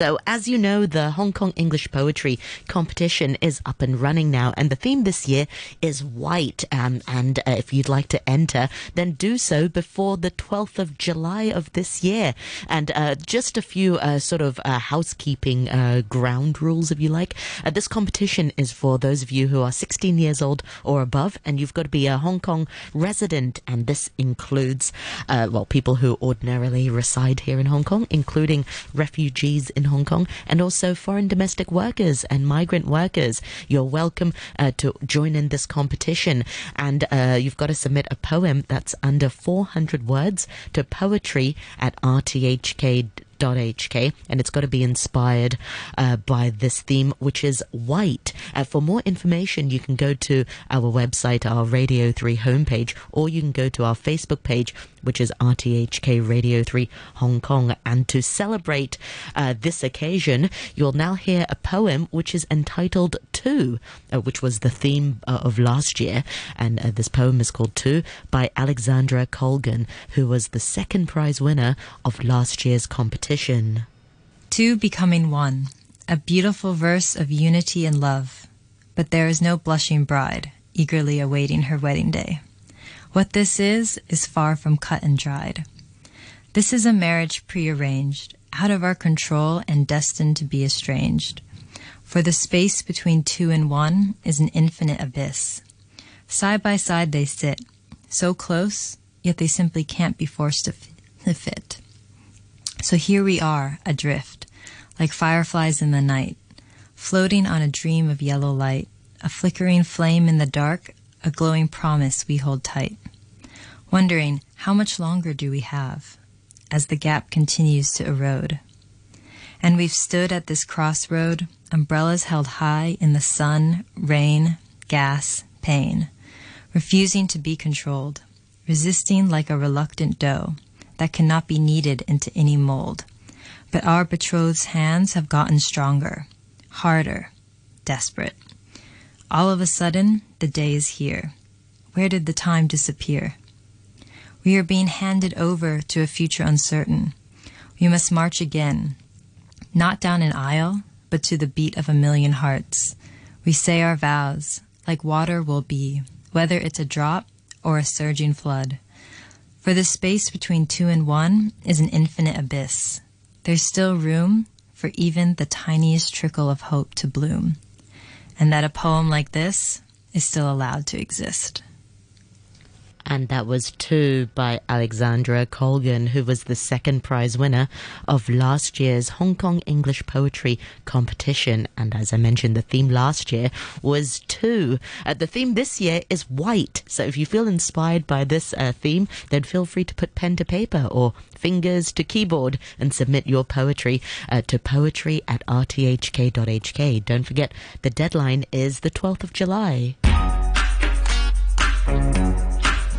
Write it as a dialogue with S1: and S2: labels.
S1: So, as you know, the Hong Kong English Poetry competition is up and running now, and the theme this year is white. Um, and uh, if you'd like to enter, then do so before the 12th of July of this year. And uh, just a few uh, sort of uh, housekeeping uh, ground rules, if you like. Uh, this competition is for those of you who are 16 years old or above, and you've got to be a Hong Kong resident, and this includes, well, people who ordinarily reside here in Hong Kong, including refugees in Hong Kong and also foreign domestic workers and migrant workers. You're welcome uh, to join in this competition. And uh, you've got to submit a poem that's under 400 words to poetry at rthk HK, and it's got to be inspired uh, by this theme, which is white. Uh, for more information, you can go to our website, our Radio 3 homepage, or you can go to our Facebook page, which is RTHK Radio 3 Hong Kong. And to celebrate uh, this occasion, you'll now hear a poem which is entitled Two, uh, which was the theme uh, of last year. And uh, this poem is called Two by Alexandra Colgan, who was the second prize winner of last year's competition.
S2: Two becoming one, a beautiful verse of unity and love. But there is no blushing bride eagerly awaiting her wedding day. What this is, is far from cut and dried. This is a marriage prearranged, out of our control and destined to be estranged. For the space between two and one is an infinite abyss. Side by side they sit, so close, yet they simply can't be forced to fit. So here we are, adrift, like fireflies in the night, floating on a dream of yellow light, a flickering flame in the dark, a glowing promise we hold tight, wondering how much longer do we have as the gap continues to erode. And we've stood at this crossroad, umbrellas held high in the sun, rain, gas, pain, refusing to be controlled, resisting like a reluctant dough that cannot be kneaded into any mold. But our betrothed's hands have gotten stronger, harder, desperate. All of a sudden, the day is here. Where did the time disappear? We are being handed over to a future uncertain. We must march again, not down an aisle, but to the beat of a million hearts. We say our vows, like water will be, whether it's a drop or a surging flood. For the space between two and one is an infinite abyss. There's still room for even the tiniest trickle of hope to bloom, and that a poem like this is still allowed to exist.
S1: And that was Two by Alexandra Colgan, who was the second prize winner of last year's Hong Kong English Poetry competition. And as I mentioned, the theme last year was Two. Uh, the theme this year is white. So if you feel inspired by this uh, theme, then feel free to put pen to paper or fingers to keyboard and submit your poetry uh, to poetry at rthk.hk. Don't forget, the deadline is the 12th of July.